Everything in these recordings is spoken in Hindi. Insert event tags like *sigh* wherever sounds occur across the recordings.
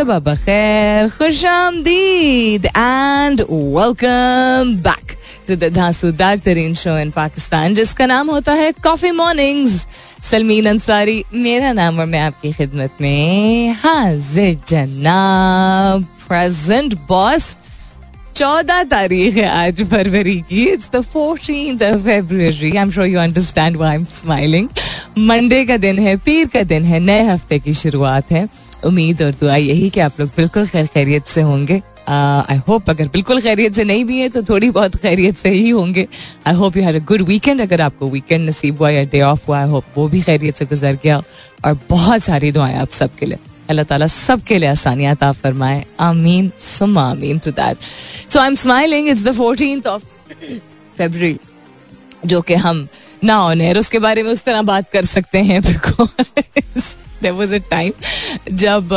सुबह बखैर खुश आमदीद and welcome back to the Tareen show in Pakistan जिसका नाम होता है कॉफ़ी मॉर्निंग्स सलमीन अंसारी मेरा नाम और मैं आपकी खिदमत में हाजिर जनाब प्रेजेंट बॉस चौदह तारीख है आज फरवरी की. It's the fourteen of February I am sure you understand I am smiling Monday का दिन है, पीर का दिन है, नए हफ़्ते की शुरुआत है. उम्मीद और दुआ यही कि आप लोग बिल्कुल खैर खैरियत से होंगे। आई होप अगर बिल्कुल खैरियत से नहीं भी है तो थोड़ी बहुत खैरियत से ही होंगे। I hope you had a good weekend अगर आपको वीकेंड नसीब हुआ या डे ऑफ़ हुआ आई होप वो भी खैरियत से गुजर गया। और बहुत सारी दुआएँ आप सबके लिए। अल्लाह ताला सबके लिए आसानियात आप फरमाए। आमीन सुमा आमीन to that so I am smiling it's the fourteen of February जो कि हम ना ऑन एयर उसके बारे में उस तरह बात कर सकते हैं because there was a time जब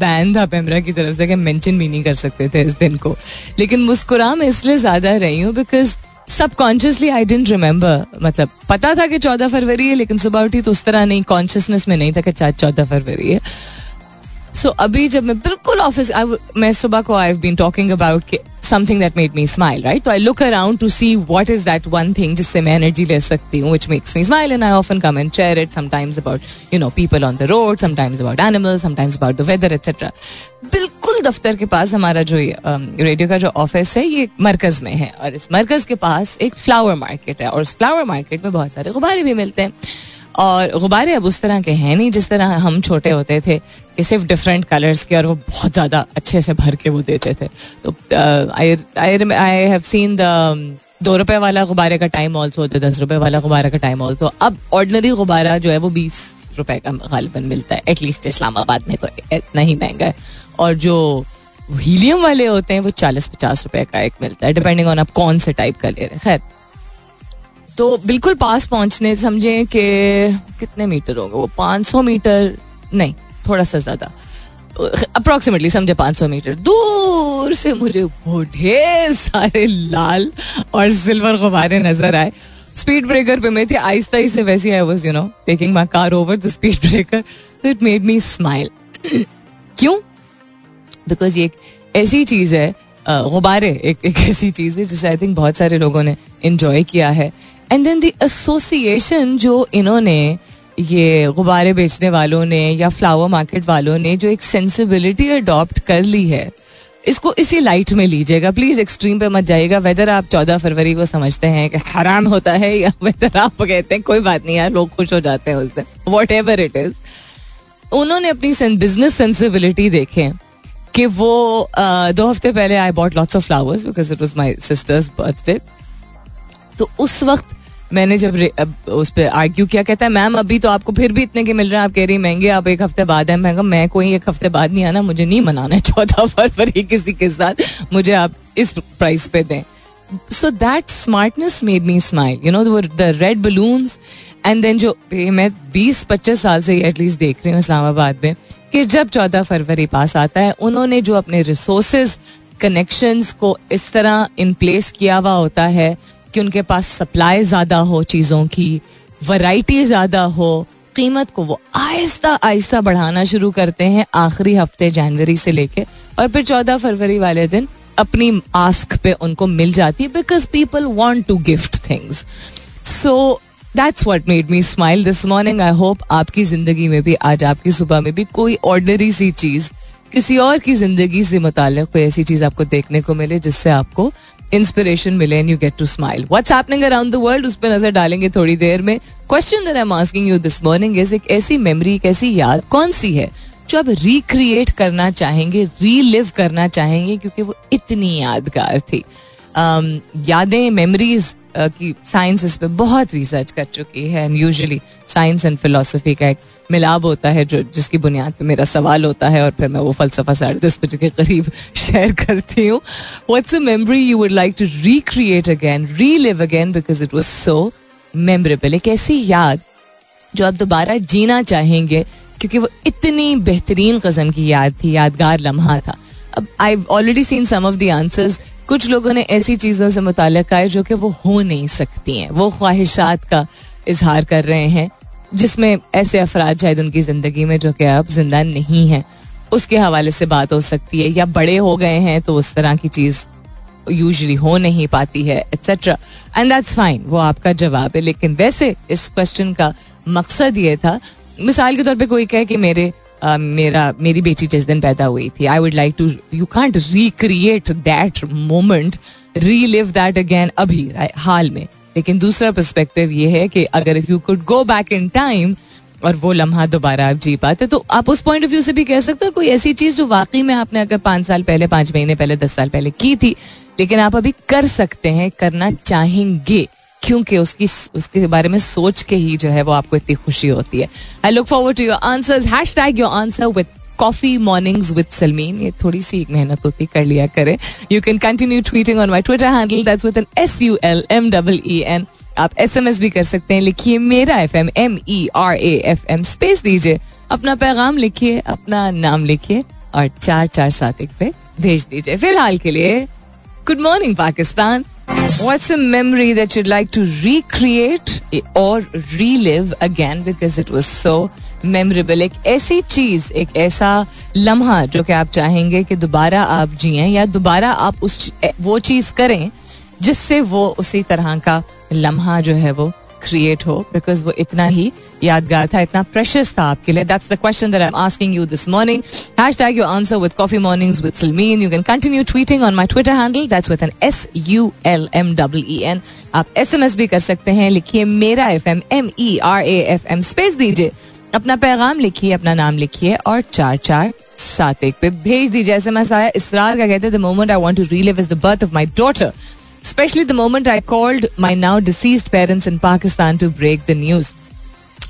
बैन था पेमरा की तरफ़ से कि मेंशन भी नहीं कर सकते थे इस दिन को। लेकिन मुस्कुरा मैं इसलिए ज़्यादा रही हूँ because subconsciously I don't remember मतलब पता था कि चौदह फरवरी है, लेकिन सुबह उठी तो उस तरह नहीं कॉन्शियसनेस में नहीं था कि चार चौदह फरवरी है। सो अभी जब मैं बिल्कुल ऑफ़िस मैं सुबह को I been talking about something that made me smile right तो I look around to see what is that one thing जिससे मैं एनर्जी ले सकती हूँ which makes me smile and I often come and share it sometimes about you know people on the road sometimes about animal sometimes about the weather etcetera बिल्कुल दफ्तर के पास हमारा जो रेडियो का जो ऑफ़िस है, ये मरकज में है। और इस मरकज के पास एक फ्लावर मार्केट है। और उस फ्लावर मार्केट में बहुत सारे गुब्बारे भी मिलते हैं। और गुब्बारे अब उस तरह के हैं नहीं, जिस तरह हम छोटे होते थे, कि सिर्फ़ डिफरेंट कलर्स के और वो बहुत ज़्यादा अच्छे से भर के वो देते थे। तो आई हैव सीन द दो रुपए वाला गुब्बारे का टाइम ऑल्सो होता है दस रुपए वाला गुब्बारे का टाइम ऑल्सो अब ऑर्डनरी गुब्बारा जो है वो बीस रुपए का गालिबन मिलता है एटलीस्ट इस्लामाबाद में तो इतना ही महँगा है। और जो हीलियम वाले होते हैं, वो चालीस पचास रुपए का एक मिलता है डिपेंडिंग ऑन आप कौन से टाइप का ले रहे हैं। खैर तो बिल्कुल पास पहुँचने, समझे कि कितने मीटर होंगे? वो 500 मीटर नहीं, थोड़ा सा ज़्यादा। अप्रोक्सीमेटली समझे 500 मीटर। दूर से मुझे वो ढेर सारे लाल और सिल्वर गुब्बारे नज़र आए। स्पीड ब्रेकर पे मैं थी आहिस्ता ही से वैसे I was you know taking my car over the speed breaker it made me smile क्यों? बिकॉज़ ये एक ऐसी चीज़ है गुब्बारे, एक एक ऐसी चीज़ है जिसे आई थिंक बहुत सारे लोगों ने इंजॉय किया है। एंड देन द एसोसिएशन जो इन्होंने, ये गुब्बारे बेचने वालों ने या फ्लावर मार्केट वालों ने जो एक सेंसिबिलिटी अडॉप्ट कर ली है, इसको इसी लाइट में लीजिएगा। प्लीज़ एक्सट्रीम पे मत जाइएगा। वेदर आप चौदह फरवरी को समझते हैं कि हराम होता है या वेदर आप कहते हैं, कोई बात नहीं यार, लोग खुश हो जाते हैं उस दिन। वॉट एवर इट इज़ उन्होंने अपनी बिज़नेस सेंसिबिलिटी देखे कि वो दो हफ़्ते पहले I bought lots of flowers because it was my sister's birthday तो उस वक्त मैंने जब उस पर आर्ग्यू किया, कहता है, मैम, अभी तो आपको फिर भी इतने के मिल रहे हैं, आप कह रही महँगे, आप एक हफ़्ते बाद है। मैं मैं कोई एक हफ़्ते बाद नहीं आना, मुझे नहीं मनाना है चौदह फरवरी किसी के साथ, मुझे आप इस प्राइस पे दें। So that smartness made me smile you know the red balloons and then जो मैं बीस, पच्चीस साल से एटलीस्ट देख रही हूँ इस्लामाबाद में, कि जब चौदह फरवरी पास आता है, उन्होंने जो अपने रिसोर्सेज कनेक्शंस को इस तरह इन प्लेस किया हुआ होता है कि उनके पास सप्लाई ज़्यादा हो, चीज़ों की वैरायटी ज़्यादा हो, कीमत को वो आहिस्ता आहिस्ता बढ़ाना शुरू करते हैं आखिरी हफ़्ते जनवरी से लेके और फिर चौदह फरवरी वाले दिन अपनी आस्क पे उनको मिल जाती है because people want to gift things so that's what made me smile this morning I hope आपकी ज़िंदगी में भी, आज आपकी सुबह में भी कोई ऑर्डनरी सी चीज़, किसी और की ज़िंदगी से मुतालिक कोई ऐसी चीज़ आपको देखने को मिले जिससे आपको इंस्पिरेशन मिले and you get to smile what's happening around the world उस पर नज़र डालेंगे थोड़ी देर में. Question that I am asking you this morning is एक ऐसी मेमोरी एक ऐसी याद कौन सी है जो आप रिक्रिएट करना चाहेंगे रीलिव करना चाहेंगे क्योंकि वो इतनी यादगार थी. Um, यादें मेमोरीज की साइंस इस पे बहुत रिसर्च कर चुकी है and usually science and philosophy का एक मिलाप होता है जो, जिसकी बुनियाद पे मेरा सवाल होता है और फिर मैं वो फलसफा साढ़े दस बजे के करीब *laughs* शेयर करती हूँ। What's a memory you would like to recreate again relive again because it was so memorable एक ऐसी याद जो आप दोबारा जीना चाहेंगे, क्योंकि वो इतनी बेहतरीन कस्म की याद थी, यादगार लम्हा था। अब I already seen some of the answers कुछ लोगों ने ऐसी चीज़ों से मुतल है जो कि वो हो नहीं सकती हैं। वो ख्वाहिशात का इजहार कर रहे हैं। जिसमें ऐसे अफराद शायद उनकी ज़िंदगी में जो कि अब ज़िंदा नहीं है उसके हवाले से बात हो सकती है या बड़े हो गए हैं तो उस तरह की चीज़ यूजली हो नहीं पाती है एट्सेट्रा एंड दैट्स फाइन वो आपका जवाब है लेकिन वैसे इस क्वेश्चन का मकसद ये था मिसाल के तौर पे कोई कहे कि मेरे Uh, मेरा मेरी बेटी जिस दिन पैदा हुई थी I would like to you can't recreate that moment relive that again अभी हाल में. लेकिन दूसरा पर्सपेक्टिव ये है कि अगर if you could go back in time और वो लम्हा दोबारा आप जी पाते तो आप उस पॉइंट ऑफ़ व्यू से भी कह सकते हो, कोई ऐसी चीज़ जो वाकई में आपने अगर पाँच साल पहले, पाँच महीने पहले, दस साल पहले की थी, लेकिन आप अभी कर सकते हैं, करना चाहेंगे, क्योंकि उसकी, उसके बारे में सोच के ही जो है वो आपको इतनी खुशी होती है। I look forward to your answers hash tag your answer with coffee mornings with Salmeen ये थोड़ी सी एक मेहनत होती, कर लिया करें। You can continue tweeting on my Twitter handle that's with N S U L M double E N आप एस एम एस भी कर सकते हैं, लिखिए मेरा F M M E R A F M space दीजिए। अपना पैगाम लिखिए, अपना नाम लिखिए, और चार चार सात एक पे भेज दीजिए। फ़िलहाल के लिए good morning Pakistan. What's a memory that you'd like to recreate or relive again? Because it was so memorable? एक ऐसी चीज़, एक ऐसा लम्हा जो कि आप चाहेंगे कि दोबारा आप जिए या दोबारा आप उस वो चीज़ करें जिससे वो उसी तरह का लम्हा जो है वो क्रिएट हो बिकॉज़ वो इतना ही यादगार था, इतना प्रेशस था आपके लिए। That's the question that I am asking you this morning hashtag your answer with coffee mornings with Salmeen you can continue tweeting on my Twitter handle that's with N S U L M W E N आप एसएमएस भी कर सकते हैं। लिखिए मेरा FM M E R A F M space दीजिए। अपना पैगाम लिखिए, अपना नाम लिखिए और चार चार सात एक पे भेज दीजिए जैसे मैं आया। इसरार का कहते the I want to relive is the birth of my daughter specially the moment I called my now deceased parents in Pakistan to break the news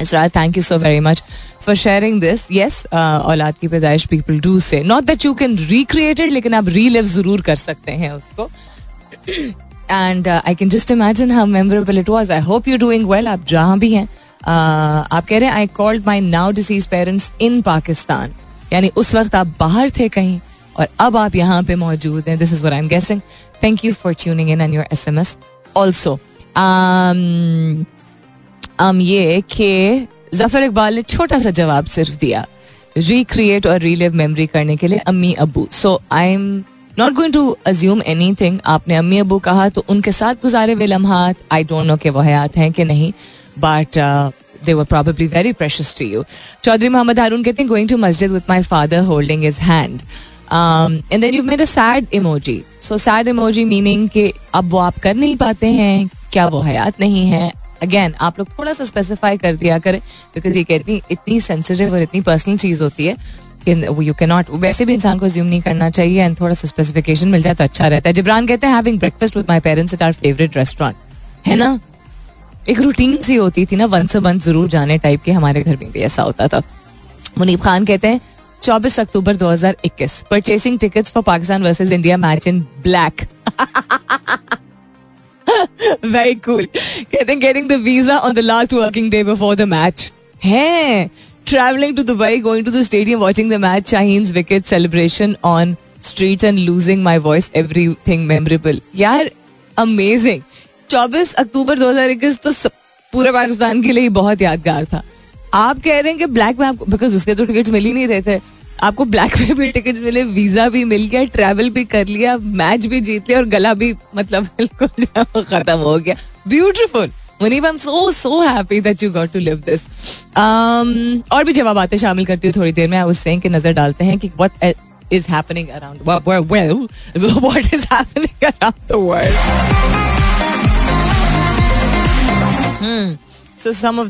Israr thank you so very much for sharing this ये औलाद की पैदाइश people do say not that you can recreated लेकिन आप रीलिव ज़रूर कर सकते हैं उसको। And I can just imagine how memorable it was I hope you doing well आप जहाँ भी हैं Uh, आप कह रहे हैं I called my now deceased parents in Pakistan यानी उस वक्त आप बाहर थे कहीं और अब आप यहाँ पे मौजूद हैं. This is where I am guessing thank you for tuning in and your S M S also ये कि ज़फ़र इकबाल ने छोटा सा जवाब सिर्फ़ दिया. रिक्रिएट और रीलिव मेमोरी करने के लिए अम्मी Abu. So I am not going to assume anything आपने अम्मी अबू कहा तो उनके साथ गुजारे हुए लम्हात। आई डोंट नो के वह हयात हैं कि नहीं but they were probably very precious to you Chaudhry Mohammad Haroon कहते हैं going to masjid with my father holding his hand and then you made a sad emoji so sad emoji meaning कि अब वो आप कर नहीं पाते हैं, क्या वो हयात नहीं है? अगेन आप लोग थोड़ा सा स्पेसिफाई कर दिया करें बिकॉज़ ये कहती इतनी सेंसिटिव और इतनी पर्सनल चीज़ होती है। यू कैन नॉट वैसे भी इंसान को ज्यूम नहीं करना चाहिए एंड थोड़ा सा स्पेसिफिकेशन मिल जाए तो अच्छा रहता है। जिब्रान कहते हैं having breakfast with my parents at our favourite restaurant है ना? एक रूटीन सी होती थी ना वन से वन ज़रूर जाने टाइप के हमारे घर में भी ऐसा होता था। मुनीब खान कहते हैं 24 October 2021 purchasing tickets for Pakistan versus India match in black very cool कहते हैं getting the visa on the last working day before the match है। Traveling to Dubai, going to the stadium, watching the match, Shaheen's wicket celebration on streets and losing my voice, everything memorable. यार अमेजिंग 24 अक्टूबर 2021 तो पूरे पाकिस्तान के लिए बहुत यादगार था। आप कह रहे हैं कि ब्लैक में आपको बिकॉज़ उसके तो टिकट मिल ही नहीं रहे थे। आपको ब्लैक में भी टिकट मिले वीज़ा भी मिल गया ट्रैवल भी कर लिया मैच भी जीत लिया और गला भी मतलब *laughs* बिल्कुल खत्म हो गया। Beautiful Muneeb I am so so happy that you got to live this और भी जवाब आते शामिल करती हूँ थोड़ी देर में आई सेइंग कि नज़र डालते हैं कि what is happening around well is happening around the world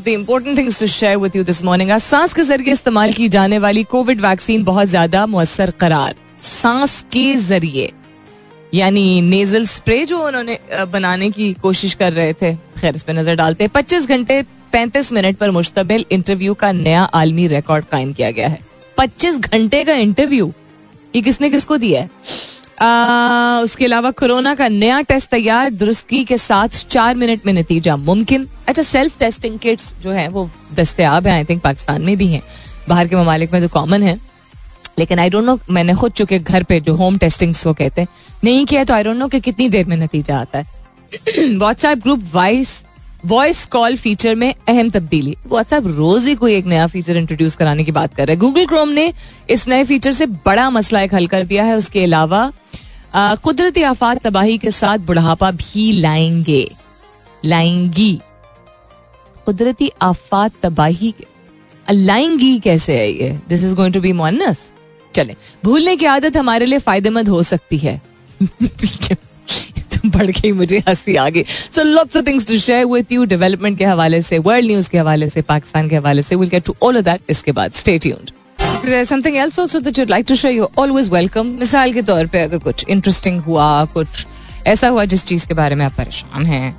important things to share with you this morning सांस के ज़रिए इस्तेमाल की जाने वाली कोविड वैक्सीन बहुत ज़्यादा मुअसर करार. सांस के ज़रिए. यानी नेजल स्प्रे जो उन्होंने बनाने की कोशिश कर रहे थे। खैर इस पर नज़र डालते हैं। पच्चीस घंटे पैंतीस मिनट पर मुश्तमिल इंटरव्यू का नया आलमी रिकॉर्ड कायम किया गया है। पच्चीस घंटे का इंटरव्यू ये किसने किसको दिया है? आ, उसके अलावा कोरोना का नया टेस्ट तैयार दुरुस्ती के साथ चार मिनट में नतीजा मुमकिन। अच्छा सेल्फ टेस्टिंग किट्स जो है वो दस्तियाब है आई थिंक पाकिस्तान में भी हैं। बाहर के ममालिक में तो कॉमन है। लेकिन आई डोंट नो मैंने खुद चुके घर पे जो होम टेस्टिंग को कहते हैं, नहीं किया तो आई डोंट नो कि कितनी देर में नतीजा आता है। WhatsApp group vice voice call feature में अहम तब्दीली। व्हाट्सएप रोज ही कोई एक नया फीचर इंट्रोड्यूस कराने की बात कर रहा है। गूगल क्रोम ने इस नए फीचर से बड़ा मसला एक हल कर दिया है। उसके अलावा कुदरती आफात तबाही के साथ बुढ़ापा भी लाएँगे। लाएँगी। कुदरती आफात तबाही लाएँगी कैसे है ये? This is going to be Moonis चले। भूलने की आदत हमारे लिए फ़ायदेमंद हो सकती है। बढ़ गई मुझे हँसी आ गई। So lots of things to share with you development के हवाले से वर्ल्ड न्यूज़ के हवाले से, पाकिस्तान के हवाले से। Will get to all of that इसके बाद। Stay tuned something else also that you'd like to share you always welcome मिसाल के तौर पे अगर कुछ इंटरेस्टिंग हुआ, कुछ ऐसा हुआ जिस चीज़ के बारे में आप परेशान हैं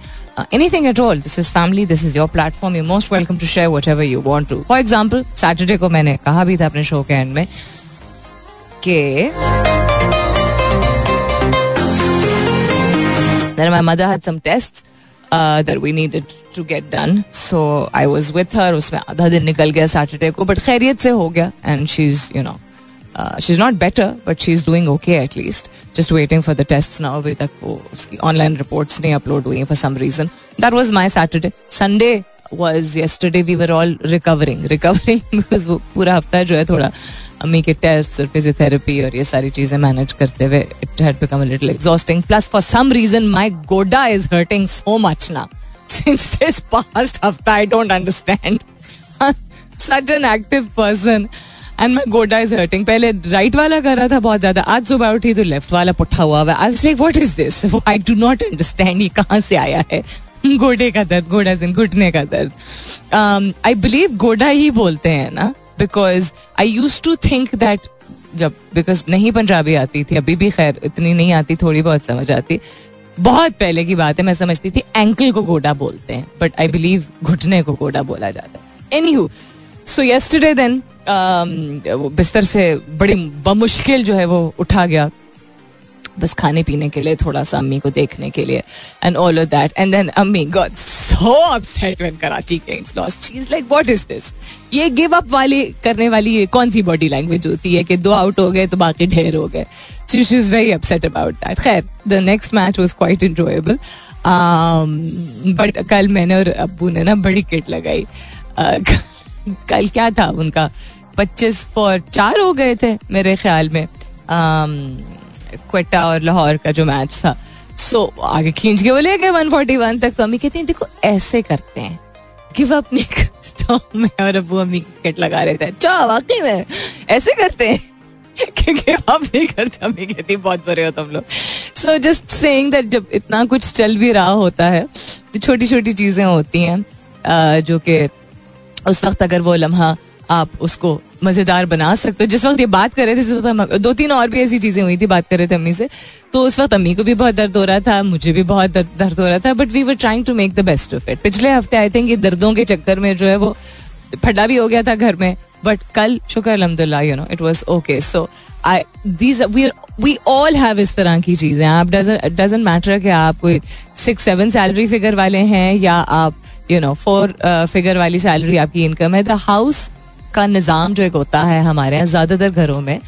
anything at all this is family this is your platform you most welcome to share whatever you want to for example Saturday को मैंने कहा भी था अपने शो के एंड में कि Then my mother had some tests uh, that we needed to get done. So I was with her. उसमें आधा दिन निकल गया सैटरडे को बट खैरियत से हो गया and she is you know she is not better but she is doing okay at least just waiting for the test now अभी तक वो उसकी ऑनलाइन रिपोर्ट्स नहीं अपलोड हुई for some reason that was my Saturday Sunday was yesterday we were all recovering. Recovering *laughs* because वो पूरा हफ़्ता जो है थोड़ा अम्मी के टेस्ट और फिजियोथेरेपी और ये सारी चीज़ें मैनेज करते हुए it had become a little exhausting plus for some reason my गोडा इज़ हर्टिंग सो मच ना सिंस दिस पास्ट हफ़्ता I don't understand such an active person and my गोडा इज़ हर्टिंग पहले राइट वाला कर रहा था बहुत ज़्यादा। आज सुबह उठी तो लेफ़्ट वाला पुट्ठा हुआ हुआ I like what is this I do not understand ये कहाँ से आया है? *laughs* गोडे का दर्द गोडा सिंह घुटने का दर्द। आई बिलीव गोडा ही बोलते हैं ना because I use to think that जब बिकॉज़ नहीं पंजाबी आती थी, अभी भी खैर इतनी नहीं आती, थोड़ी बहुत समझ आती। बहुत पहले की बात है, मैं समझती थी एंकल को गोडा बोलते हैं बट आई बिलीव घुटने को गोडा बोला जाता है। Anyhow so yesterday then बिस्तर से बड़ी बमुश्किल जो है वो उठा गया। बस खाने पीने के लिए थोड़ा सा अम्मी को देखने के लिए and all of that and then अम्मी got so upset when Karachi Kings lost she is like what is this ये गिव अप वाली करने वाली कौन सी बॉडी लैंग्वेज होती है कि दो आउट हो गए तो बाकी ढेर हो गए? She she is very upset about that खैर the next match was quite enjoyable but कल मैंने और अब्बू ने ना बड़ी किट लगाई। कल क्या था उनका? पच्चीस फॉर चार हो गए थे मेरे ख्याल में। Um, क्वेटा और लाहौर का जो मैच था। सो so, आगे खींच के वो ले गए 141 तक तो अम्मी कहती हैं देखो ऐसे करते हैं। गिव अप नहीं तो मैं और अबू अम्मी क्रिकेट लगा रहे थे। अच्छा वाकई में? ऐसे करते हैं? *laughs* कि गिव अप नहीं करते अम्मी कहती बहुत बुरे हो तुम लोग। सो जस्ट सेइंग दैट जब इतना कुछ चल भी रहा होता है तो छोटी छोटी चीज़ें होती हैं जो कि उस वक्त अगर वो लम्हा आप उसको मज़ेदार बना सकते हो। जिस वक्त ये बात कर रहे थे जिस वक्त दो तीन और भी ऐसी चीज़ें हुई थी बात कर रहे थे अम्मी से तो उस वक्त अम्मी को भी बहुत दर्द हो रहा था मुझे भी बहुत दर्द, हो रहा था but we were trying to make the best of it पिछले हफ़्ते आई थिंक ये दर्दों के चक्कर में जो है वो फटा भी हो गया था घर में बट कल शुक्र अलहमदुल्ला you know it was okay so I these we all have इस तरह की चीज़ें। आप डजेंट मैटर कि आप कोई सिक्स सेवन सैलरी फिगर वाले हैं या आप यू नो फोर फिगर वाली सैलरी आपकी इनकम है। द हाउस का निज़ाम जो एक होता है हमारे यहाँ, ज़्यादातर घरों में,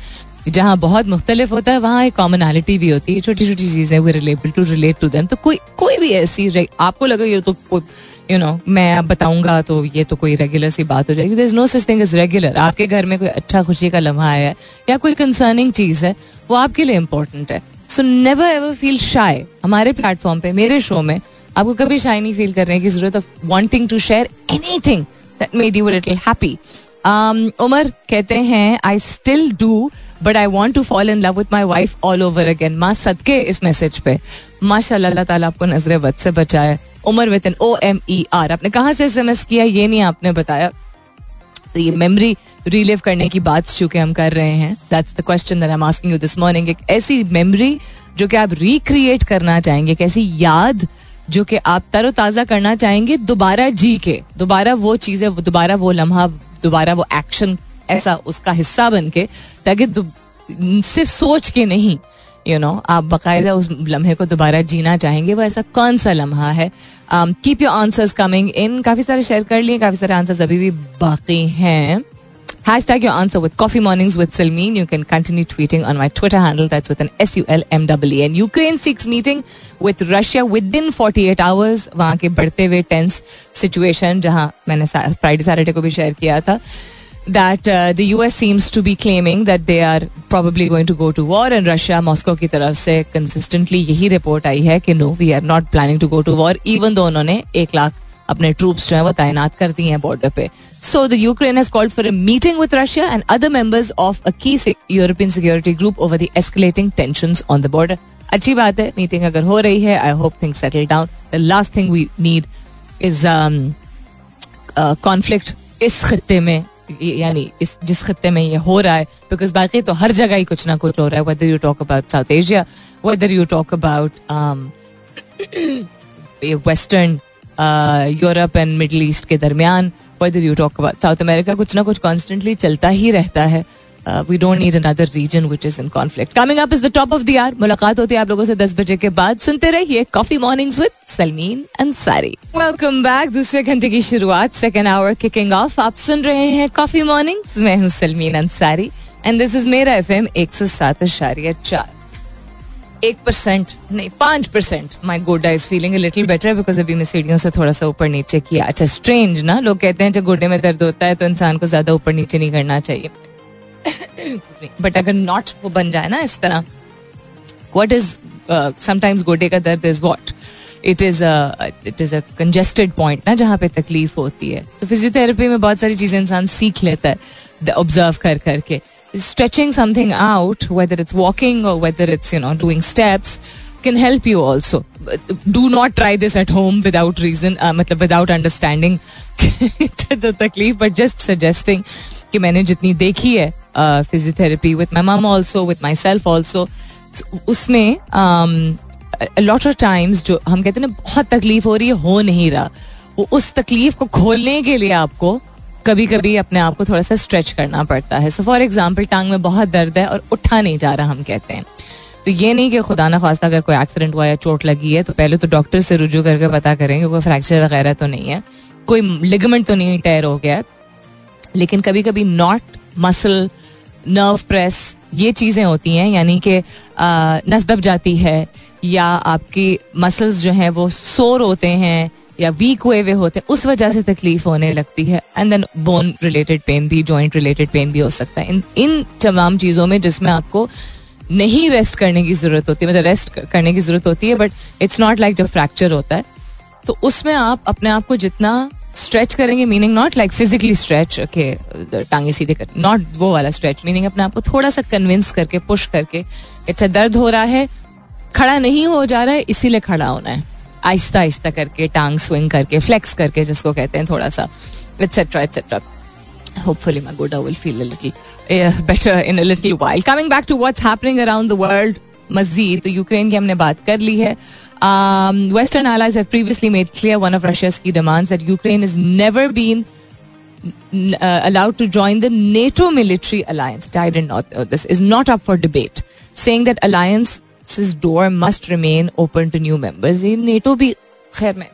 जहाँ बहुत मुख्तलिफ़ होता है, वहाँ एक कॉमनैलिटी भी होती है छोटी छोटी चीज़ें we relatable to relate to them तो कोई कोई भी ऐसी आपको लगे ये तो यू नो मैं अब बताऊँगा तो ये तो कोई रेगुलर सी बात हो जाएगी। There is no such thing is regular आपके घर में कोई अच्छा खुशी का लम्हा है या कोई कंसर्निंग चीज़ है, वो आपके लिए इंपॉर्टेंट है। So never ever feel shy हमारे प्लेटफॉर्म पे, मेरे शो में, आपको कभी शाय नहीं फील करने की ज़रूरत of wanting to share anything that made you little happy Umar कहते हैं I still do but I want to fall in love with my wife all over again माँ सदके इस मैसेज पे। माशा अल्लाह ताला आपको नज़र बद से बचाए। Omer with an O M E R आपने कहा से एस एम एस किया? ये नहीं आपने बताया। तो ये मेमोरी रिलीव करने की बात चूँकि हम कर रहे हैं। That's the question that I am asking you this morning एक ऐसी मेमोरी जो कि आप रिक्रिएट करना चाहेंगे, एक ऐसी याद जो कि आप तरोताज़ा करना चाहेंगे, दोबारा जी के। दोबारा वो चीज़ें, दोबारा वो लम्हा दोबारा वो एक्शन ऐसा उसका हिस्सा बन के ताकि सिर्फ़ सोच के नहीं यू नो आप बाकायदा उस लम्हे को दोबारा जीना चाहेंगे, वो ऐसा कौन सा लम्हा है? Keep your answers coming in काफ़ी सारे शेयर कर लिए, काफ़ी सारे आंसर्स अभी भी बाकी हैं। Hashtag your answer with Coffee Mornings with Salmeen. You can continue tweeting on my Twitter handle. That's with an S U L M W E. And Ukraine seeks meeting with Russia within 48 hours. वहाँ के बढ़ते हुए टेंस सिचुएशन जहाँ मैंने फ्राइडे सैटरडे को भी शेयर किया था that uh, the US seems to be claiming that they are probably going to go to war and Russia Moscow की तरफ से consistently यही रिपोर्ट आई है कि no we are not planning to go to war even though उन्होंने एक लाख अपने ट्रूप्स जो है वो तैनात कर हैं बॉर्डर पे। So the Ukraine has called for a meeting with Russia and other members of a key European security group over the escalating tensions on the border अच्छी बात है मीटिंग अगर हो रही है I hope things settle down the last thing we need is conflict इस खत्ते में यानी इस, जिस खत्ते में ये हो रहा है बिकॉज़ बाकी तो हर जगह ही कुछ ना कुछ हो रहा है whether you talk about South Asia whether you talk about Western Europe and Middle East के दरमियान whether you talk about South America कुछ ना कुछ कॉन्स्टेंटली चलता ही रहता है। We don't need another region which is in conflict coming up is the top of the are मुलाकात होती है आप लोगों से दस बजे के बाद। सुनते रहिए coffee mornings with Salmeen Ansari welcome back दूसरे घंटे की शुरुआत सेकेंड आवर किकिंग ऑफ़ आप सुन रहे हैं कॉफ़ी मॉर्निंग्स मैं हूँ Salmeen Ansari and this is मेरा एफ़ एम एक सौ सात अशारिया चार। एक परसेंट नहीं, पाँच परसेंट माई गोडा is feeling little better because अभी मैं सीढ़ियों से थोड़ा सा ऊपर नीचे किया। अच्छा स्ट्रेंज ना? लोग कहते हैं, जब गोडे में दर्द होता है तो इंसान को ज़्यादा ऊपर नीचे नहीं करना चाहिए। बट अगर नॉट वो बन जाए ना इस तरह। वट इज़ समटाइम्स गोडे का दर्द is what it is it is a congested point ना, जहाँ पे तकलीफ़ होती है। तो फिजियोथेरेपी में बहुत सारी चीज़ें इंसान सीख लेता है। ऑब्ज़र्व कर, करके। Stretching something out, whether it's walking or whether it's, you know, doing steps, can help you also. Do not try this at home without reason, uh, मतलब without understanding the तकलीफ़, but just suggesting कि मैंने जितनी देखी है physiotherapy with my mum also with my self also उसमें लॉट ऑफ़ टाइम्स जो हम कहते हैं ना बहुत तकलीफ़ हो रही है हो नहीं रहा वो उस तकलीफ़ को खोलने के लिए आपको कभी कभी अपने आप को थोड़ा सा स्ट्रेच करना पड़ता है। सो फॉर एग्ज़ाम्पल टांग में बहुत दर्द है और उठा नहीं जा रहा, हम कहते हैं। तो ये नहीं कि खुदा ना खास्ता अगर कोई एक्सीडेंट हुआ या चोट लगी है तो पहले तो डॉक्टर से रुजू करके पता करें कि कोई फ्रैक्चर वगैरह तो नहीं है। कोई लिगमेंट तो नहीं टेयर हो गया। लेकिन कभी कभी नॉट मसल नर्व प्रेस ये चीज़ें होती हैं, यानी कि नस दब जाती है, या आपकी मसल्स जो हैं वो सोर होते हैं या वीक हुए हुए होते हैं उस वजह से तकलीफ़ होने लगती है। And then bone related pain भी जॉइंट रिलेटेड पेन भी हो सकता है। इन इन तमाम चीज़ों में जिसमें आपको नहीं रेस्ट करने की ज़रूरत होती है मतलब रेस्ट करने की ज़रूरत होती है बट इट्स नॉट लाइक जब फ्रैक्चर होता है तो उसमें आप अपने आप को जितना स्ट्रेच करेंगे meaning not like physically stretch के टांगे सीधे कर नॉट वो वाला स्ट्रेच मीनिंग अपने आप को थोड़ा सा कन्विंस करके पुश करके अच्छा दर्द हो रहा है, खड़ा नहीं हो जा रहा है, इसीलिए खड़ा होना है। आहिस्ता आहिस्ता करके टांग स्विंग करके फ्लेक्स करके जिसको कहते हैं थोड़ा सा etcetera etcetera will feel a little uh, better in a little while coming back to what's happening around the world मजीद तो यूक्रेन की हमने बात कर ली है western previously made clear one of Russia's key demands that Ukraine has never been uh, allowed to join the NATO military alliance. I did not know this is not up for debate, saying that alliance door must remain open to new members ये नेटो भी खैर में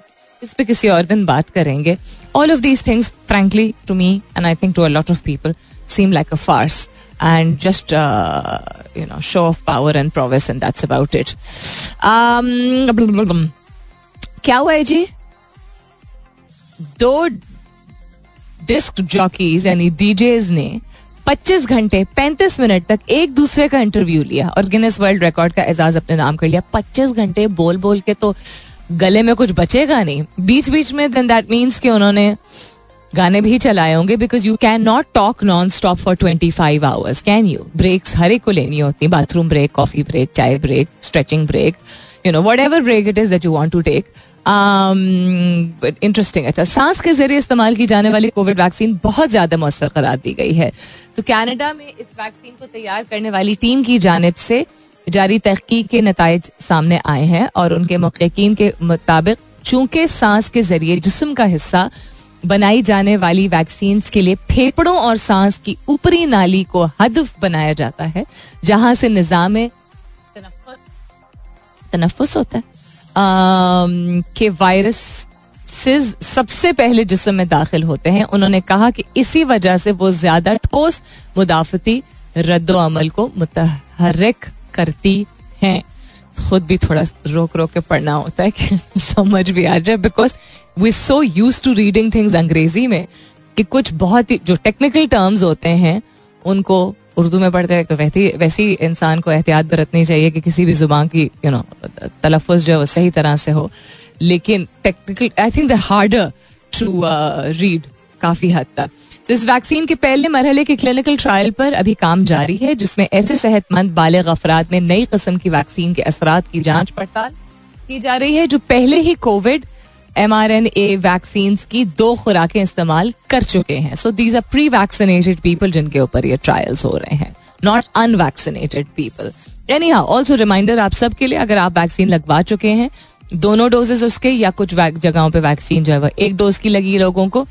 इस पे किसी और दिन बात करेंगे। All of these things frankly to me and I think to a lot of people seem like a farce and just uh, you know show of power and prowess and that's about it. Um, क्या हुआ है जी? दो डिस्क जॉकीज यानी डीजेज ने 25 घंटे 35 मिनट तक एक दूसरे का इंटरव्यू लिया और गिनेस वर्ल्ड रिकॉर्ड का एजाज अपने नाम कर लिया। 25 घंटे बोल बोल के तो गले में कुछ बचेगा नहीं। बीच बीच में देन दैट मीन्स कि उन्होंने गाने भी चलाए होंगे because you can not talk non stop for twenty five hours can you breaks हर एक को लेनी होती bathroom break coffee break chai break stretching break you know whatever break it is that you want to take interesting um, अच्छा सांस के ज़रिए इस्तेमाल की जाने वाली कोविड वैक्सीन बहुत ज़्यादा मौसर करार दी गई है। तो कनाडा में इस वैक्सीन को तैयार करने वाली टीम की जानब से जारी तहकीक के नतज सामने आए हैं और उनके मुकीन के मुताबिक चूँकि सांस के ज़रिए जिसम का हिस्सा बनाई जाने वाली वैक्सीन के लिए फेफड़ों और सांस की ऊपरी नाली को हदफ बनाया जाता है जहाँ से निज़ाम तनफुस होता है। के वायरस सबसे पहले जिसम में दाखिल होते हैं। उन्होंने कहा कि इसी वजह से वो ज़्यादा ठोस मुदाफती रद्दमल को मुतहरक करती हैं। खुद भी थोड़ा रोक रोक के पढ़ना होता है कि *laughs* समझ भी आ जाए because we so use to reading things अंग्रेज़ी में कि कुछ बहुत ही जो टेक्निकल टर्म्स होते हैं, उनको उर्दू में पढ़ते हैं तो वैसी वैसी इंसान को एहतियात बरतनी चाहिए कि किसी भी ज़ुबान की यू नो तलफ़ जो है वो सही तरह से हो। लेकिन technical I think the harder to read काफ़ी हद तक। तो इस वैक्सीन के पहले मरहले के क्लिनिकल ट्रायल पर अभी काम जारी है, जिसमें ऐसे सेहतमंद बालग अफराद में नई किस्म की वैक्सीन के असरात की जाँच पड़ताल की जा रही है, जो पहले ही Covid M R N A vaccine की दो खुराकें इस्तेमाल कर चुके हैं। So these are pre vaccinated people जिनके ऊपर ये ट्रायल्स हो रहे हैं not unvaccinated people anyhow also reminder आप सबके लिए, अगर आप वैक्सीन लगवा चुके हैं, दोनों डोजेज उसके या कुछ जगहों पे वैक्सीन जो है एक डोज की लगी लोगों को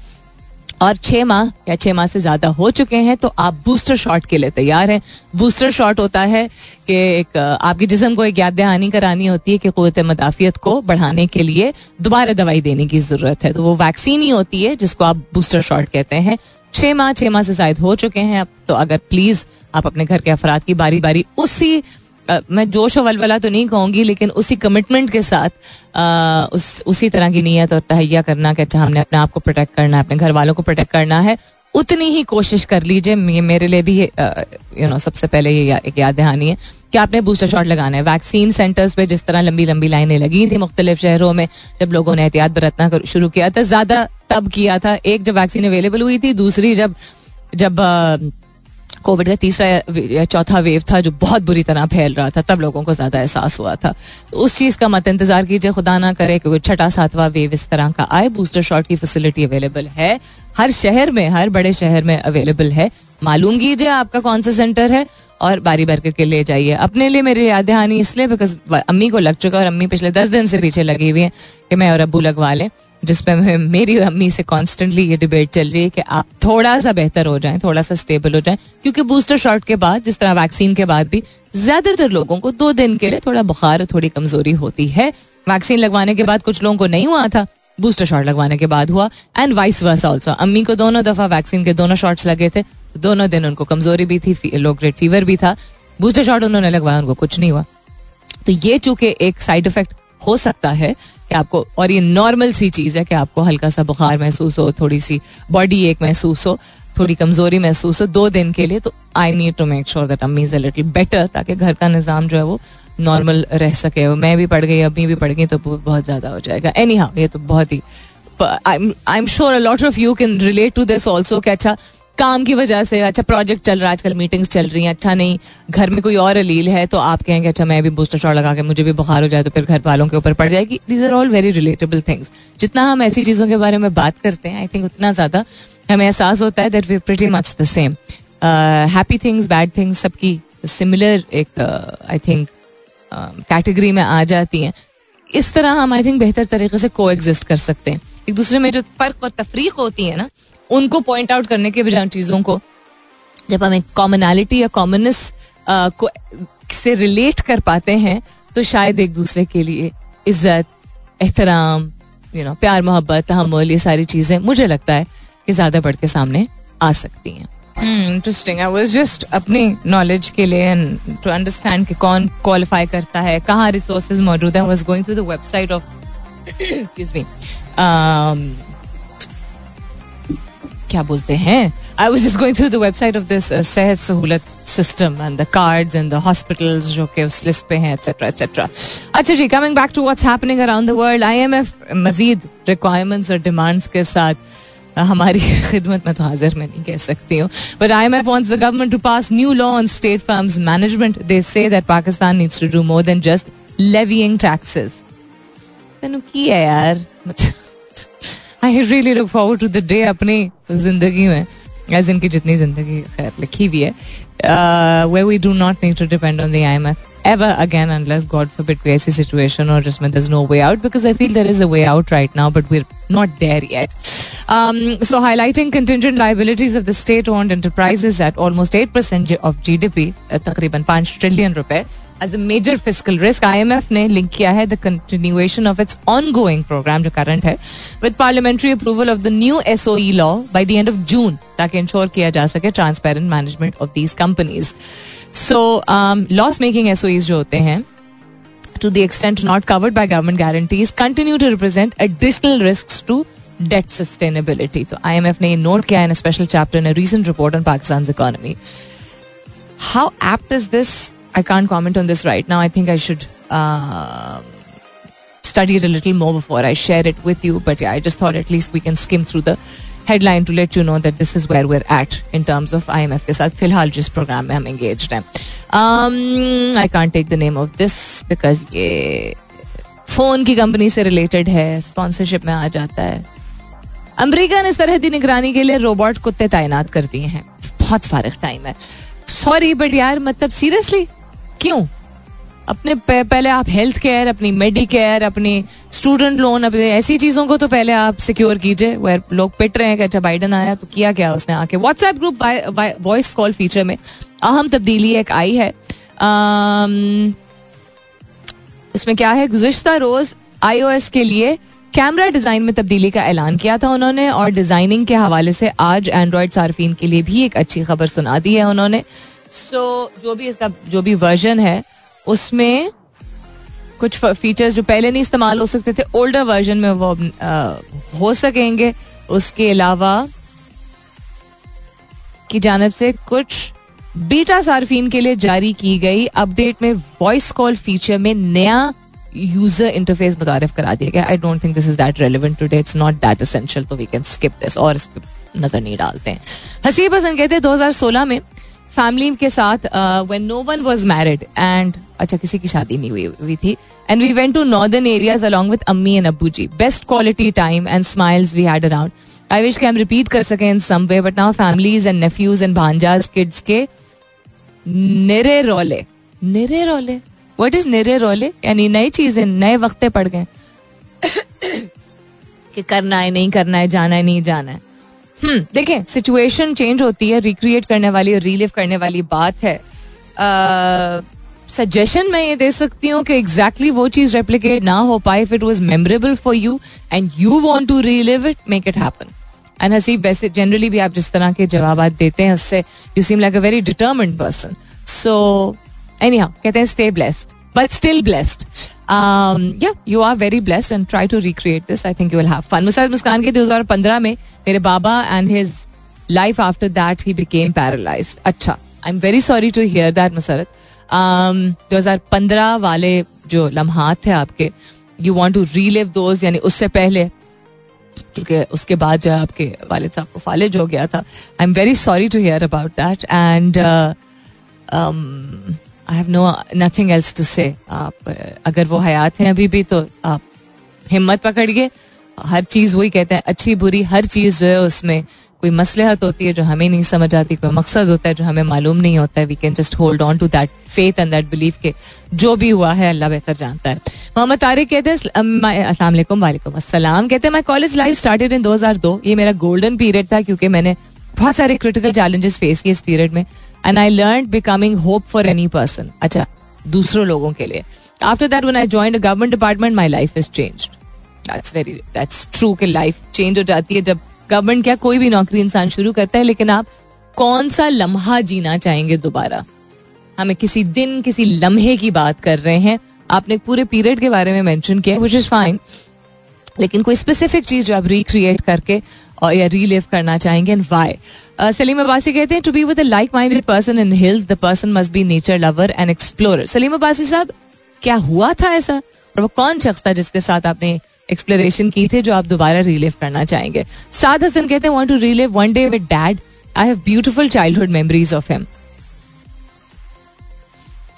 और छह माह या छह माह से ज़्यादा हो चुके हैं तो आप बूस्टर शॉट के लिए तैयार हैं। बूस्टर शॉट होता है कि एक, आपके जिसम को एक याद दहानी करानी होती है कि कुत मदाफियत को बढ़ाने के लिए दोबारा दवाई देने की ज़रूरत है। तो वो वैक्सीन ही होती है, जिसको आप बूस्टर शॉट कहते हैं। छह माह छह माह से शायद हो चुके हैं। अब तो अगर प्लीज़ आप अपने घर के अफराद की बारी बारी उसी मैं जोश और वलवला तो नहीं कहूँगी लेकिन उसी कमिटमेंट के साथ आ, उस उसी तरह की नीयत और तहैया करना कि अच्छा हमने अपने आप को प्रोटेक्ट करना है अपने घर वालों को प्रोटेक्ट करना है उतनी ही कोशिश कर लीजिए। मेरे लिए भी यू नो सबसे पहले ये एक याद दहानी है कि आपने बूस्टर शॉट लगाना है। वैक्सीन सेंटर्स पे जिस तरह लंबी लंबी लाइनें लगी थी मुख्तलिफ़ शहरों में जब लोगों ने एहतियात बरतना शुरू किया था ज़्यादा तब किया था। एक जब वैक्सीन अवेलेबल हुई थी दूसरी जब जब कोविड का तीसरा या चौथा वेव था जो बहुत बुरी तरह फैल रहा था, तब लोगों को ज़्यादा एहसास हुआ था। तो उस चीज़ का मत इंतज़ार कीजिए, खुदा ना करे, क्योंकि छठा, सातवां वेव इस तरह का आए। बूस्टर शॉट की फैसिलिटी अवेलेबल है। हर शहर में, हर बड़े शहर में अवेलेबल है। मालूम कीजिए आपका कौन सा सेंटर है, और बारी बार करके ले जाइए। अपने लिए मेरी याद दहानी इसलिए बिकॉज़ अम्मी को लग चुका है और अम्मी पिछले दस दिन से पीछे लगी हुई है कि मैं और अबू लगवा लें। जिसमें मेरी अम्मी से कॉन्स्टेंटली ये डिबेट चल रही है कि आप थोड़ा सा बेहतर हो जाएँ, थोड़ा सा स्टेबल हो जाएँ, क्योंकि बूस्टर शॉट के बाद, जिस तरह वैक्सीन के बाद भी, ज़्यादातर लोगों को दो दिन के लिए थोड़ा बुखार थोड़ी कमज़ोरी होती है। वैक्सीन लगवाने के बाद कुछ लोगों को नहीं हुआ था बूस्टर शॉट लगवाने के बाद हुआ एंड वाइस वर्स ऑल्सो अम्मी को दोनों दफ़ा वैक्सीन के दोनों शॉट्स लगे थे दोनों दिन उनको कमज़ोरी भी थी लो ग्रेड फीवर भी था। बूस्टर शॉट उन्होंने लगवाया, उनको कुछ नहीं हुआ। तो ये चूँकि एक साइड इफ़ेक्ट हो सकता है कि आपको, और ये नॉर्मल सी चीज़ है कि आपको हल्का सा बुखार महसूस हो, थोड़ी सी बॉडी एक महसूस हो, थोड़ी कमज़ोरी महसूस हो, दो दिन के लिए तो I need to make sure that अम्मी इज़ अ लिटिल बेटर ताकि घर का निज़ाम जो है वो नॉर्मल रह सके। मैं भी पढ़ गई, अम्मी भी पढ़ गई तो बहुत ज़्यादा हो जाएगा। एनी हाउ ये तो बहुत ही I am sure lot of you can relate to this also कि अच्छा काम की वजह से अच्छा प्रोजेक्ट चल रहा है, आजकल मीटिंग्स चल रही हैं अच्छा नहीं, घर में कोई और अलील है तो आप कहेंगे अच्छा मैं भी बूस्टर शॉट लगा के, मुझे भी बुखार हो जाए तो फिर घर वालों के ऊपर पड़ जाएगी। These are all very relatable things जितना हम ऐसी चीज़ों के बारे में बात करते हैं आई थिंक उतना ज़्यादा हमें एहसास होता है that we pretty much the same happy things bad things सबकी सिमिलर एक आई थिंक कैटेगरी में आ जाती हैं। इस तरह हम आई थिंक बेहतर तरीके से को कर सकते हैं। एक दूसरे में जो फ़र्क और तफरीक होती है ना उनको पॉइंट आउट करने के बजाय चीज़ों को, जब हम एक कॉमनैलिटी या कॉमनस को से रिलेट कर पाते हैं तो शायद एक दूसरे के लिए इज़्ज़त, एहतराम यू नो प्यार, मोहब्बत तहमुल ये सारी चीज़ें मुझे लगता है कि ज़्यादा बढ़ के सामने आ सकती हैं। इंटरेस्टिंग आई वाज जस्ट अपनी नॉलेज के लिए एंड टू अंडरस्टैंड कि कौन क्वालिफाई करता है, कहाँ रिसोर्सेज मौजूद है was going through the website of excuse me क्या बोलते हैं? I was just going through the website of this Sehat Sahulat system and the cards and the hospitals जो कि उस लिस्ट पे हैं एटसेट्रा एटसेट्रा अच्छा जी coming back to what's happening around the world IMF Majeed requirements और डिमांड्स के साथ हमारी *laughs* खिदमत में तो हाजिर मैं नहीं कह सकती हूँ। But I M F wants the government to pass new law on state firms management they say that Pakistan needs to do more than just levying taxes then की है यार? *laughs* I really look forward to the day अपनी जिंदगी में एज इनकी जितनी जिंदगी खैर लिखी हुई है वे we do not need to depend on the I M F ever again unless God forbid कोई ऐसी situation or जिसमें there's no way out because I feel there is a way out right now but we're not there yet. Um, so highlighting contingent liabilities of the state-owned enterprises at almost 8% of GDP, uh, तकरीबन 5 trillion रुपए as a major fiscal risk, IMF ने लिंक किया है the continuation of its ongoing program जो करंट है with parliamentary approval of the new SOE law by the end of June ताकि इंश्योर किया जा सके transparent management of these companies so loss making SOEs जो होते हैं to the extent not covered by government guarantees continue to represent additional risks to debt sustainability. तो IMF ने नोट किया in a special chapter in a recent report on Pakistan's economy. How apt is this? This right now. I think I should uh, study it a little more before I share it with you. But yeah, I just thought at least we can skim through the headline to let you know that this is where we're at in terms of I M F के साथ फ़िलहाल जिस प्रोग्राम में हम एंगेज हैं। I can't take the name of this because ये फ़ोन की कंपनी से रिलेटेड है स्पॉन्सरशिप में आ जाता है। अमरीका ने सरहदी निगरानी के लिए रोबोट कुत्ते तैनात कर दिए हैं। बहुत फारक टाइम है। सॉरी बट यार मतलब सीरियसली क्यों? अपने पहले आप हेल्थ केयर अपनी मेडिकेयर अपनी स्टूडेंट लोन अपने ऐसी चीज़ों को तो पहले आप सिक्योर कीजिए वेर लोग पिट रहे हैं कि अच्छा बाइडन आया तो किया क्या उसने आके? WhatsApp group voice call feature में अहम तब्दीली एक आई है। आम, इसमें क्या है? गुजशत रोज आईओएस के लिए कैमरा डिज़ाइन में तब्दीली का ऐलान किया था उन्होंने और डिज़ाइनिंग के हवाले से आज एंड्रॉयड सार्फिन के लिए भी एक अच्छी खबर सुना दी है उन्होंने। सो so, जो भी इसका जो भी वर्जन है उसमें कुछ फीचर्स जो पहले नहीं इस्तेमाल हो सकते थे ओल्डर वर्जन में वो आ, हो सकेंगे। उसके अलावा की जानब से कुछ बीटा सार्फिन के लिए जारी की गई अपडेट में वॉइस कॉल फीचर में नया यूज़र इंटरफेस मुतारफ करा दिया गया। I don't think this is that relevant today it's not that essential तो वी कैन स्किप दिस और इस पर नज़र नहीं डालते हैं। हसीब हसन कहते हैं 2016 में फैमिली के साथ when no one was married and अच्छा किसी की शादी नहीं हुई हुई थी and we went to northern areas along with अम्मी एंड अब्बू जी best quality time and smiles we had around I wish के हम रिपीट कर सके in some way but now families and nephews and भांजाज kids के निरे रोले। निरे रोले? व्हाट इज़ निरे रोले? यानी नई चीज़ें, नए वक्ते पड़ गए। *coughs* कि करना है, नहीं करना है, जाना है, नहीं जाना है। देखें सिचुएशन चेंज होती है रिक्रिएट करने वाली और रिलिव करने वाली बात है। सजेशन मैं ये दे सकती हूँ कि एग्जैक्टली exactly वो चीज़ रेप्लीकेट ना हो पाए if it was memorable for you and you want to relive it make it happen and Haseeb वैसे जनरली भी आप जिस तरह के जवाब देते हैं, उससे you seem like a very determined person so Annie कहते हैं stay blessed but still blessed yeah you are very blessed and try to recreate this I think you will have fun Mossad मुस्कान के 2015 में मेरे बाबा and his life after that he became paralysed अच्छा I am very sorry to hear that Musarrat दो हजार पंद्रह वाले जो लम्हात थे आपके you want to relive those यानी उससे पहले क्योंकि उसके बाद जो आपके वालिद साहब को फालिज हो गया था I am very sorry to hear about that and I have no nothing else to say आप अगर वो हयात हैं अभी भी तो आप हिम्मत पकड़िए। हर चीज़ वही कहते हैं, अच्छी, बुरी, हर चीज़ जो है उसमें कोई मसलहत होती है जो हमें नहीं समझ आती, कोई मकसद होता है जो हमें मालूम नहीं होता है। We can just hold on to that faith and that believe के जो भी हुआ है, अल्लाह बेहतर जानता है। मोहम्मद तारिक कहते हैं अस्सलाम वालेकुम अस्सलाम। कहते हैं my college life started in 2002 ये मेरा गोल्डन पीरियड था क्योंकि मैंने बहुत सारे क्रिटिकल चैलेंजेस फेस किए इस पीरियड में। And I learn becoming hope for any person अच्छा दूसरों लोगों के लिए after that one I join government department my life is change that's very that's true कि लाइफ चेंज हो जाती है जब गवर्नमेंट क्या कोई भी नौकरी इंसान शुरू करता है लेकिन आप कौन सा लम्हा जीना चाहेंगे दोबारा हमें किसी दिन किसी लम्हे की बात कर रहे हैं आपने पूरे पीरियड के बारे में मेंशन किया विच इज़ फाइन लेकिन कोई स्पेसिफिक चीज़ जो आप रिक्रिएट करके और या रीलिव करना चाहेंगे एंड वाई सलीम अब्बासी कहते हैं to be with like minded person in hills the person must be nature lover and explorer Saleem Abbasi साहब, क्या हुआ था ऐसा? और वो कौन शख्स था जिसके साथ आपने एक्सप्लोरेशन की थी जो आप दोबारा रिलीव करना चाहेंगे? साद हसन कहते हैं want to relive one day with dad I have beautiful childhood memories of him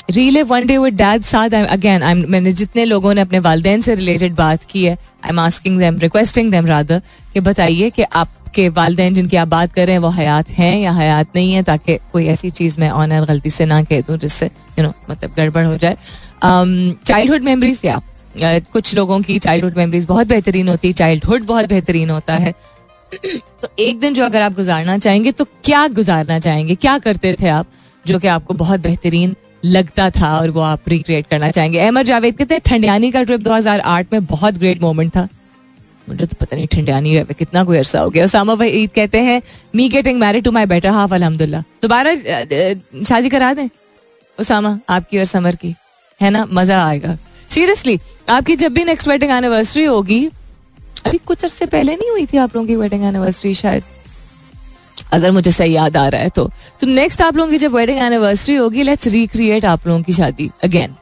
relive one day with dad again I मैंने जितने लोगों ने अपने वालदेन से रिलेटेड बात की है I am asking them requesting them rather कि बताइए कि आपके वालदेन जिनकी आप बात कर रहे हैं, वो हयात हैं या हयात नहीं है, ताकि कोई ऐसी चीज़ मैं ऑनर गलती से ना कह दूँ, जिससे यू नो मतलब गड़बड़ हो जाए। चाइल्डहुड मेमरीज या कुछ लोगों की चाइल्डहुड मेमोरीज बहुत बेहतरीन होती है चाइल्डहुड बहुत बेहतरीन होता है। तो एक दिन जो अगर आप गुजारना चाहेंगे तो क्या गुजारना चाहेंगे? क्या करते थे आप जो कि आपको बहुत बेहतरीन लगता था और वो आप रिक्रिएट करना चाहेंगे। अहमद जावेद कहते हैं, ठंडियानी का ट्रिप 2008 में बहुत ग्रेट मोमेंट था। मुझे तो पता नहीं ठंडियानी है कितना कोई अरसा हो गया। उसामा भाई ईद कहते हैं me getting married to my better half अलहमदुल्ला. दोबारा शादी करा दें? उसामा, आपकी और समर की। है ना? मज़ा आएगा। सीरियसली आपकी जब भी नेक्स्ट वेडिंग एनिवर्सरी होगी, अभी कुछ अर्से पहले नहीं हुई थी आप लोगों की वेडिंग एनिवर्सरी शायद? अगर मुझे सही याद आ रहा है तो। तो नेक्स्ट आप लोगों की जब वेडिंग एनिवर्सरी होगी लेट्स रिक्रिएट आप लोगों की शादी अगेन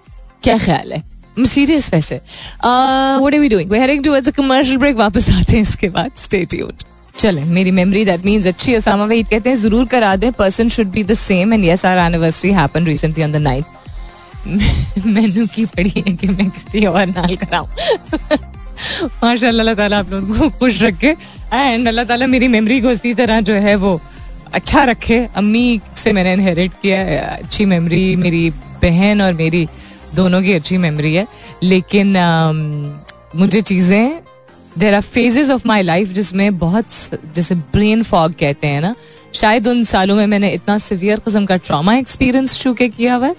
क्या ख्याल है? सीरियस वैसे। What are we doing we heading towards a commercial break वापस आते हैं इसके बाद। स्टे ट्यून्ड चले, मेरी मेमोरी दैट मींस अच्छी ओसामा भाई, कहते हैं, ज़रूर करा दे person should be the same and yes our anniversary happened recently on the night menu की पड़ी है कि मैं किसी और नाल कराऊं। *laughs* माशा अल्लाह ताला आप लोगों को खुश रखे। एंड अल्लाह ताला मेरी मेमोरी को इसी तरह जो है वो अच्छा रखे। अम्मी से मैंने इनहेरिट किया अच्छी मेमोरी मेरी बहन और मेरी दोनों की अच्छी मेमोरी है। लेकिन मुझे चीज़ें there are phases of my life जिसमें बहुत जैसे ब्रेन फॉग कहते हैं ना। शायद उन सालों में मैंने इतना सिवियर कस्म का ट्रामा एक्सपीरियंस चुके किया हुआ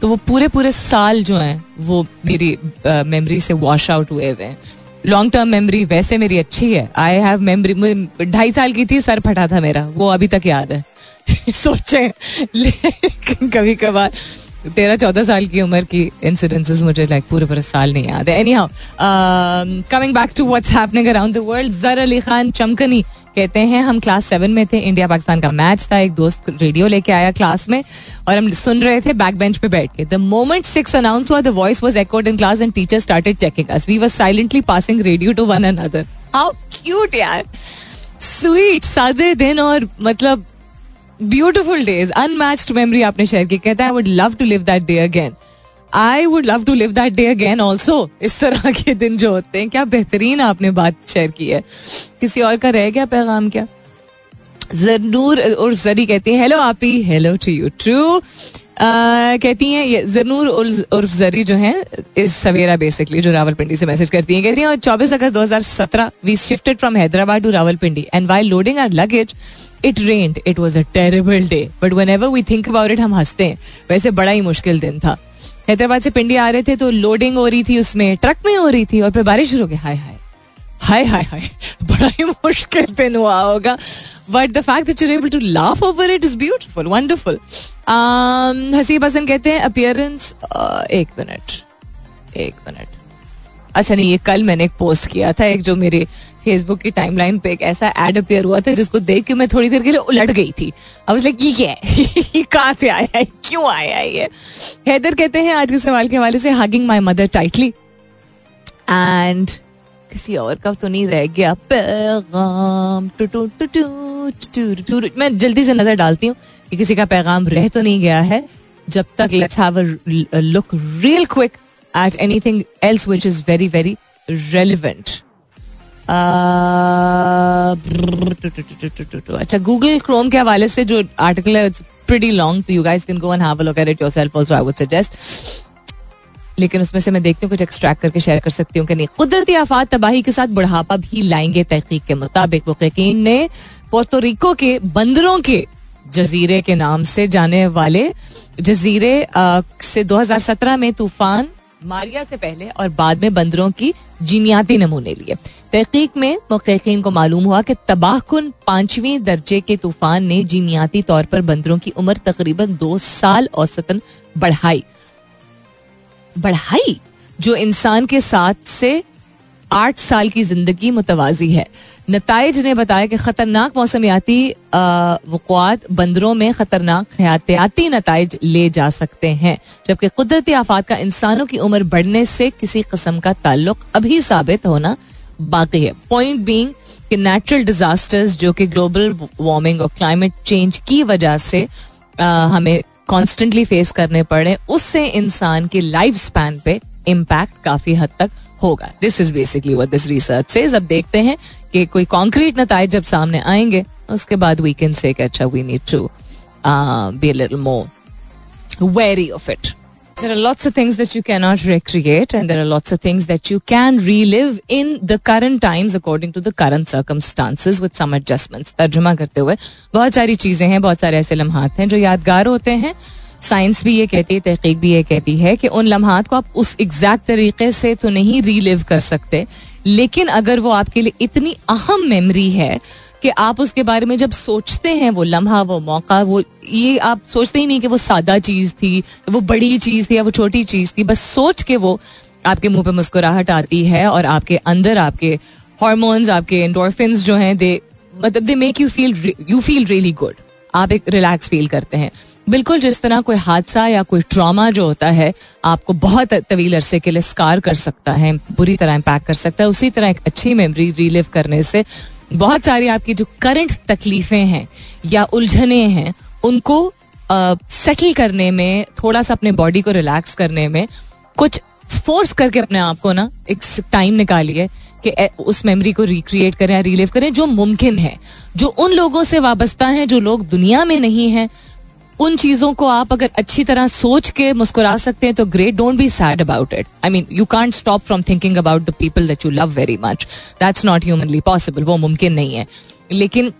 तो वो पूरे पूरे साल जो हैं, वो मेरी मेमोरी से वॉश आउट हुए हुए हैं। लॉन्ग टर्म मेमोरी वैसे मेरी अच्छी है। आई हैव मेमोरी ढाई साल की थी, सर फटा था मेरा। वो अभी तक याद है। *laughs* सोचे। लेकिन कभी कभार तेरह, चौदह साल की उम्र की इंसिडेंसेस मुझे लाइक पूरे पूरे साल नहीं याद है। Anyhow coming back to what's happening around the world Zar Ali Khan चमकनी। कहते हैं, हम क्लास सेवन में थे इंडिया पाकिस्तान का मैच था, एक दोस्त रेडियो लेके आया क्लास में, और हम सुन रहे थे बैक बेंच पे बैठ के। द मोमेंट सिक्स अनाउंस हुआ the voice was echoed in class and teacher started checking us we was silently passing radio to one another how cute यार स्वीट सादे दिन और मतलब ब्यूटिफुल डेज़ अनमैच्ड मेमोरी आपने शेयर की। कहता है I would love to live that day again I would love to live that day again also इस तरह के दिन जो होते हैं, क्या बेहतरीन आपने बात शेयर की है। किसी और का रह गया पैगाम क्या? ज़रूर, और जरी कहती है हेलो आपी। हेलो टू यू ट्रू कहती हैं, ये ज़रूर उर्फ़ जरी जो है, इस सवेरा बेसिकली जो रावलपिंडी से मैसेज करती हैं, कहती हैं चौबीस अगस्त 2017 we shifted from Hyderabad to Rawalpindi and while loading our luggage it rained it was a terrible day but whenever we think about it हम हँसते हैं. वैसे बड़ा ही मुश्किल दिन था। हैदराबाद से पिंडी आ रहे थे तो लोडिंग हो रही थी उसमें, ट्रक में हो रही थी और फिर बारिश शुरू हो गई। हाय हाय। हाय हाय हाय। बड़ा ही मुश्किल दिन हुआ होगा। But the fact that you able to laugh over it is beautiful wonderful Haseeb Hasan कहते हैं अपियरेंस एक मिनट एक मिनट अच्छा नहीं, ये कल मैंने एक पोस्ट किया था, एक जो मेरे फेसबुक की टाइमलाइन पे एक ऐसा एड अपियर हुआ था जिसको देख के मैं थोड़ी देर के लिए उलट गई थी। अब लाइक ये क्या है। *laughs* कहाँ से आया है? क्यों आया है ये? हैदर कहते हैं, आज के सवाल के हवाले से hugging my mother tightly and किसी और का तो नहीं रह गया। पैगाम मैं जल्दी से नज़र डालती हूँ कि किसी का पैगाम रह तो नहीं गया है। जब तक let's have a look real quick at anything else which is very very relevant अच्छा गूगल क्रोम के हवाले से जो आर्टिकल है pretty long you guys can go and have a look at it yourself also I would suggest लेकिन उसमें से मैं देखती हूँ, कुछ एक्सट्रैक्ट करके शेयर कर सकती हूँ कि नहीं। कुदरती आफात, तबाही के साथ बुढ़ापा भी लाएँगे तहकीक के मुताबिक। मुकीन ने पोर्टोरिको के बंदरों के जजीरे के नाम से जाने वाले जजीरे से 2017 में तूफ़ान मारिया से पहले और बाद में बंदरों की जीनियाती नमूने लिए। तहकीक में मुखीन को मालूम हुआ कि तबाहकुन पांचवी दर्जे के तूफ़ान ने जीनियाती तौर पर बंदरों की उम्र तकरीबन दो साल औसतन बढ़ाई। बढ़ाई? जो इंसान के साथ से आठ साल की ज़िंदगी मुतवाजी है। नतज ने बताया कि खतरनाक मौसमियाती वक़ात बंदरों में खतरनाक हयातियाती नतज ले जा सकते हैं जबकि कुदरती आफात का इंसानों की उम्र बढ़ने से किसी कस्म का ताल्लुक अभी साबित होना बाकी है। पॉइंट बींग कि नेचुरल डिजास्टर्स जो कि ग्लोबल वार्मिंग और क्लाइमेट चेंज की वजह से आ, हमें कॉन्स्टेंटली फेस करने पड़े उससे इंसान की लाइफ स्पैन पे इम्पैक्ट काफ़ी हद तक होगा this is basically what this research says अब देखते हैं कि कोई कॉन्क्रीट नतज जब सामने आएँगे उसके बाद वी कैन से अच्छा we need to be little more wary of it There are lots of things that you cannot recreate, and there are lots of things that you can relive in the current times according to the current circumstances with some adjustments. तर्जुमा करते हुए बहुत सारी चीज़ें हैं बहुत सारे ऐसे लम्हात हैं जो यादगार होते हैं साइंस भी ये कहती है, तहकीक भी ये कहती है कि उन लम्हात को आप उस एग्जैक्ट तरीके से तो नहीं रीलिव कर सकते। लेकिन अगर वो आपके लिए इतनी अहम मेमोरी है कि आप उसके बारे में जब सोचते हैं, वो लम्हा, वो मौका, वो ये आप सोचते ही नहीं कि वो सादा चीज़ थी, वो बड़ी चीज़ थी या वो छोटी चीज़ थी, बस सोच के वो आपके मुँह पे मुस्कुराहट आती है और आपके अंदर आपके हॉर्मोन्स आपके एंडोरफिन जो हैं दे मतलब they make you feel you feel really good आप एक रिलैक्स फील करते हैं। बिल्कुल, जिस तरह कोई हादसा या कोई ट्रॉमा जो होता है, आपको बहुत तवील अरसे के लिए स्कार कर सकता है, बुरी तरह इम्पैक्ट कर सकता है। उसी तरह एक अच्छी मेमोरी रिलिव करने से बहुत सारी आपकी जो करंट तकलीफें हैं या उलझने हैं, उनको सेटल करने में, थोड़ा सा अपने बॉडी को रिलैक्स करने में, कुछ फोर्स करके अपने आप को ना, एक टाइम निकालिए कि उस मेमोरी को रिक्रिएट करें या रिलीव करें, जो मुमकिन है। जो उन लोगों से वाबस्ता है, जो लोग दुनिया में नहीं है उन चीज़ों को आप अगर अच्छी तरह सोच के मुस्कुरा सकते हैं तो great don't be sad about it I mean you can't stop from thinking about the people that you love very much that's not humanly possible वो मुमकिन नहीं है. लेकिन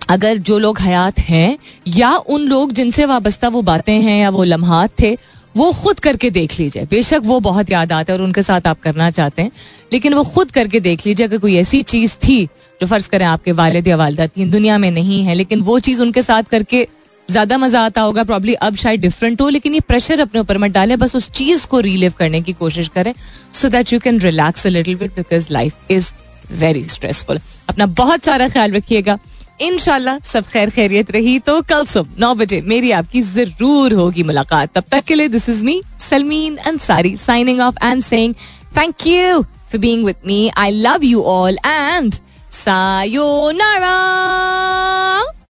अगर जो लोग हयात हैं, या उन लोग जिनसे वाबस्ता वो बातें हैं, या वो लम्हात थे, वो खुद करके देख लीजिए. बेशक वो बहुत याद आते हैं और उनके साथ आप करना चाहते हैं, लेकिन वो खुद करके देख लीजिए, अगर कोई ऐसी चीज़ थी जो फ़र्ज़ करें आपके वालद या वालदा थी दुनिया में नहीं है, लेकिन वो चीज़ उनके साथ करके ज़्यादा मज़ा आता होगा प्रॉब्ली अब शायद डिफरेंट हो, लेकिन ये प्रेशर अपने ऊपर मत डालें, बस उस चीज़ को रीलिव करने की कोशिश करें so that you can relax a little bit because life is very stressful अपना बहुत सारा ख्याल रखिएगा। इनशाला सब खैर खैरियत रही तो कल सुबह नौ बजे मेरी आपकी ज़रूर होगी मुलाकात। तब तक के लिए this is me Salmeen Ansari signing off and saying thank you for being with me I love you all and sayonara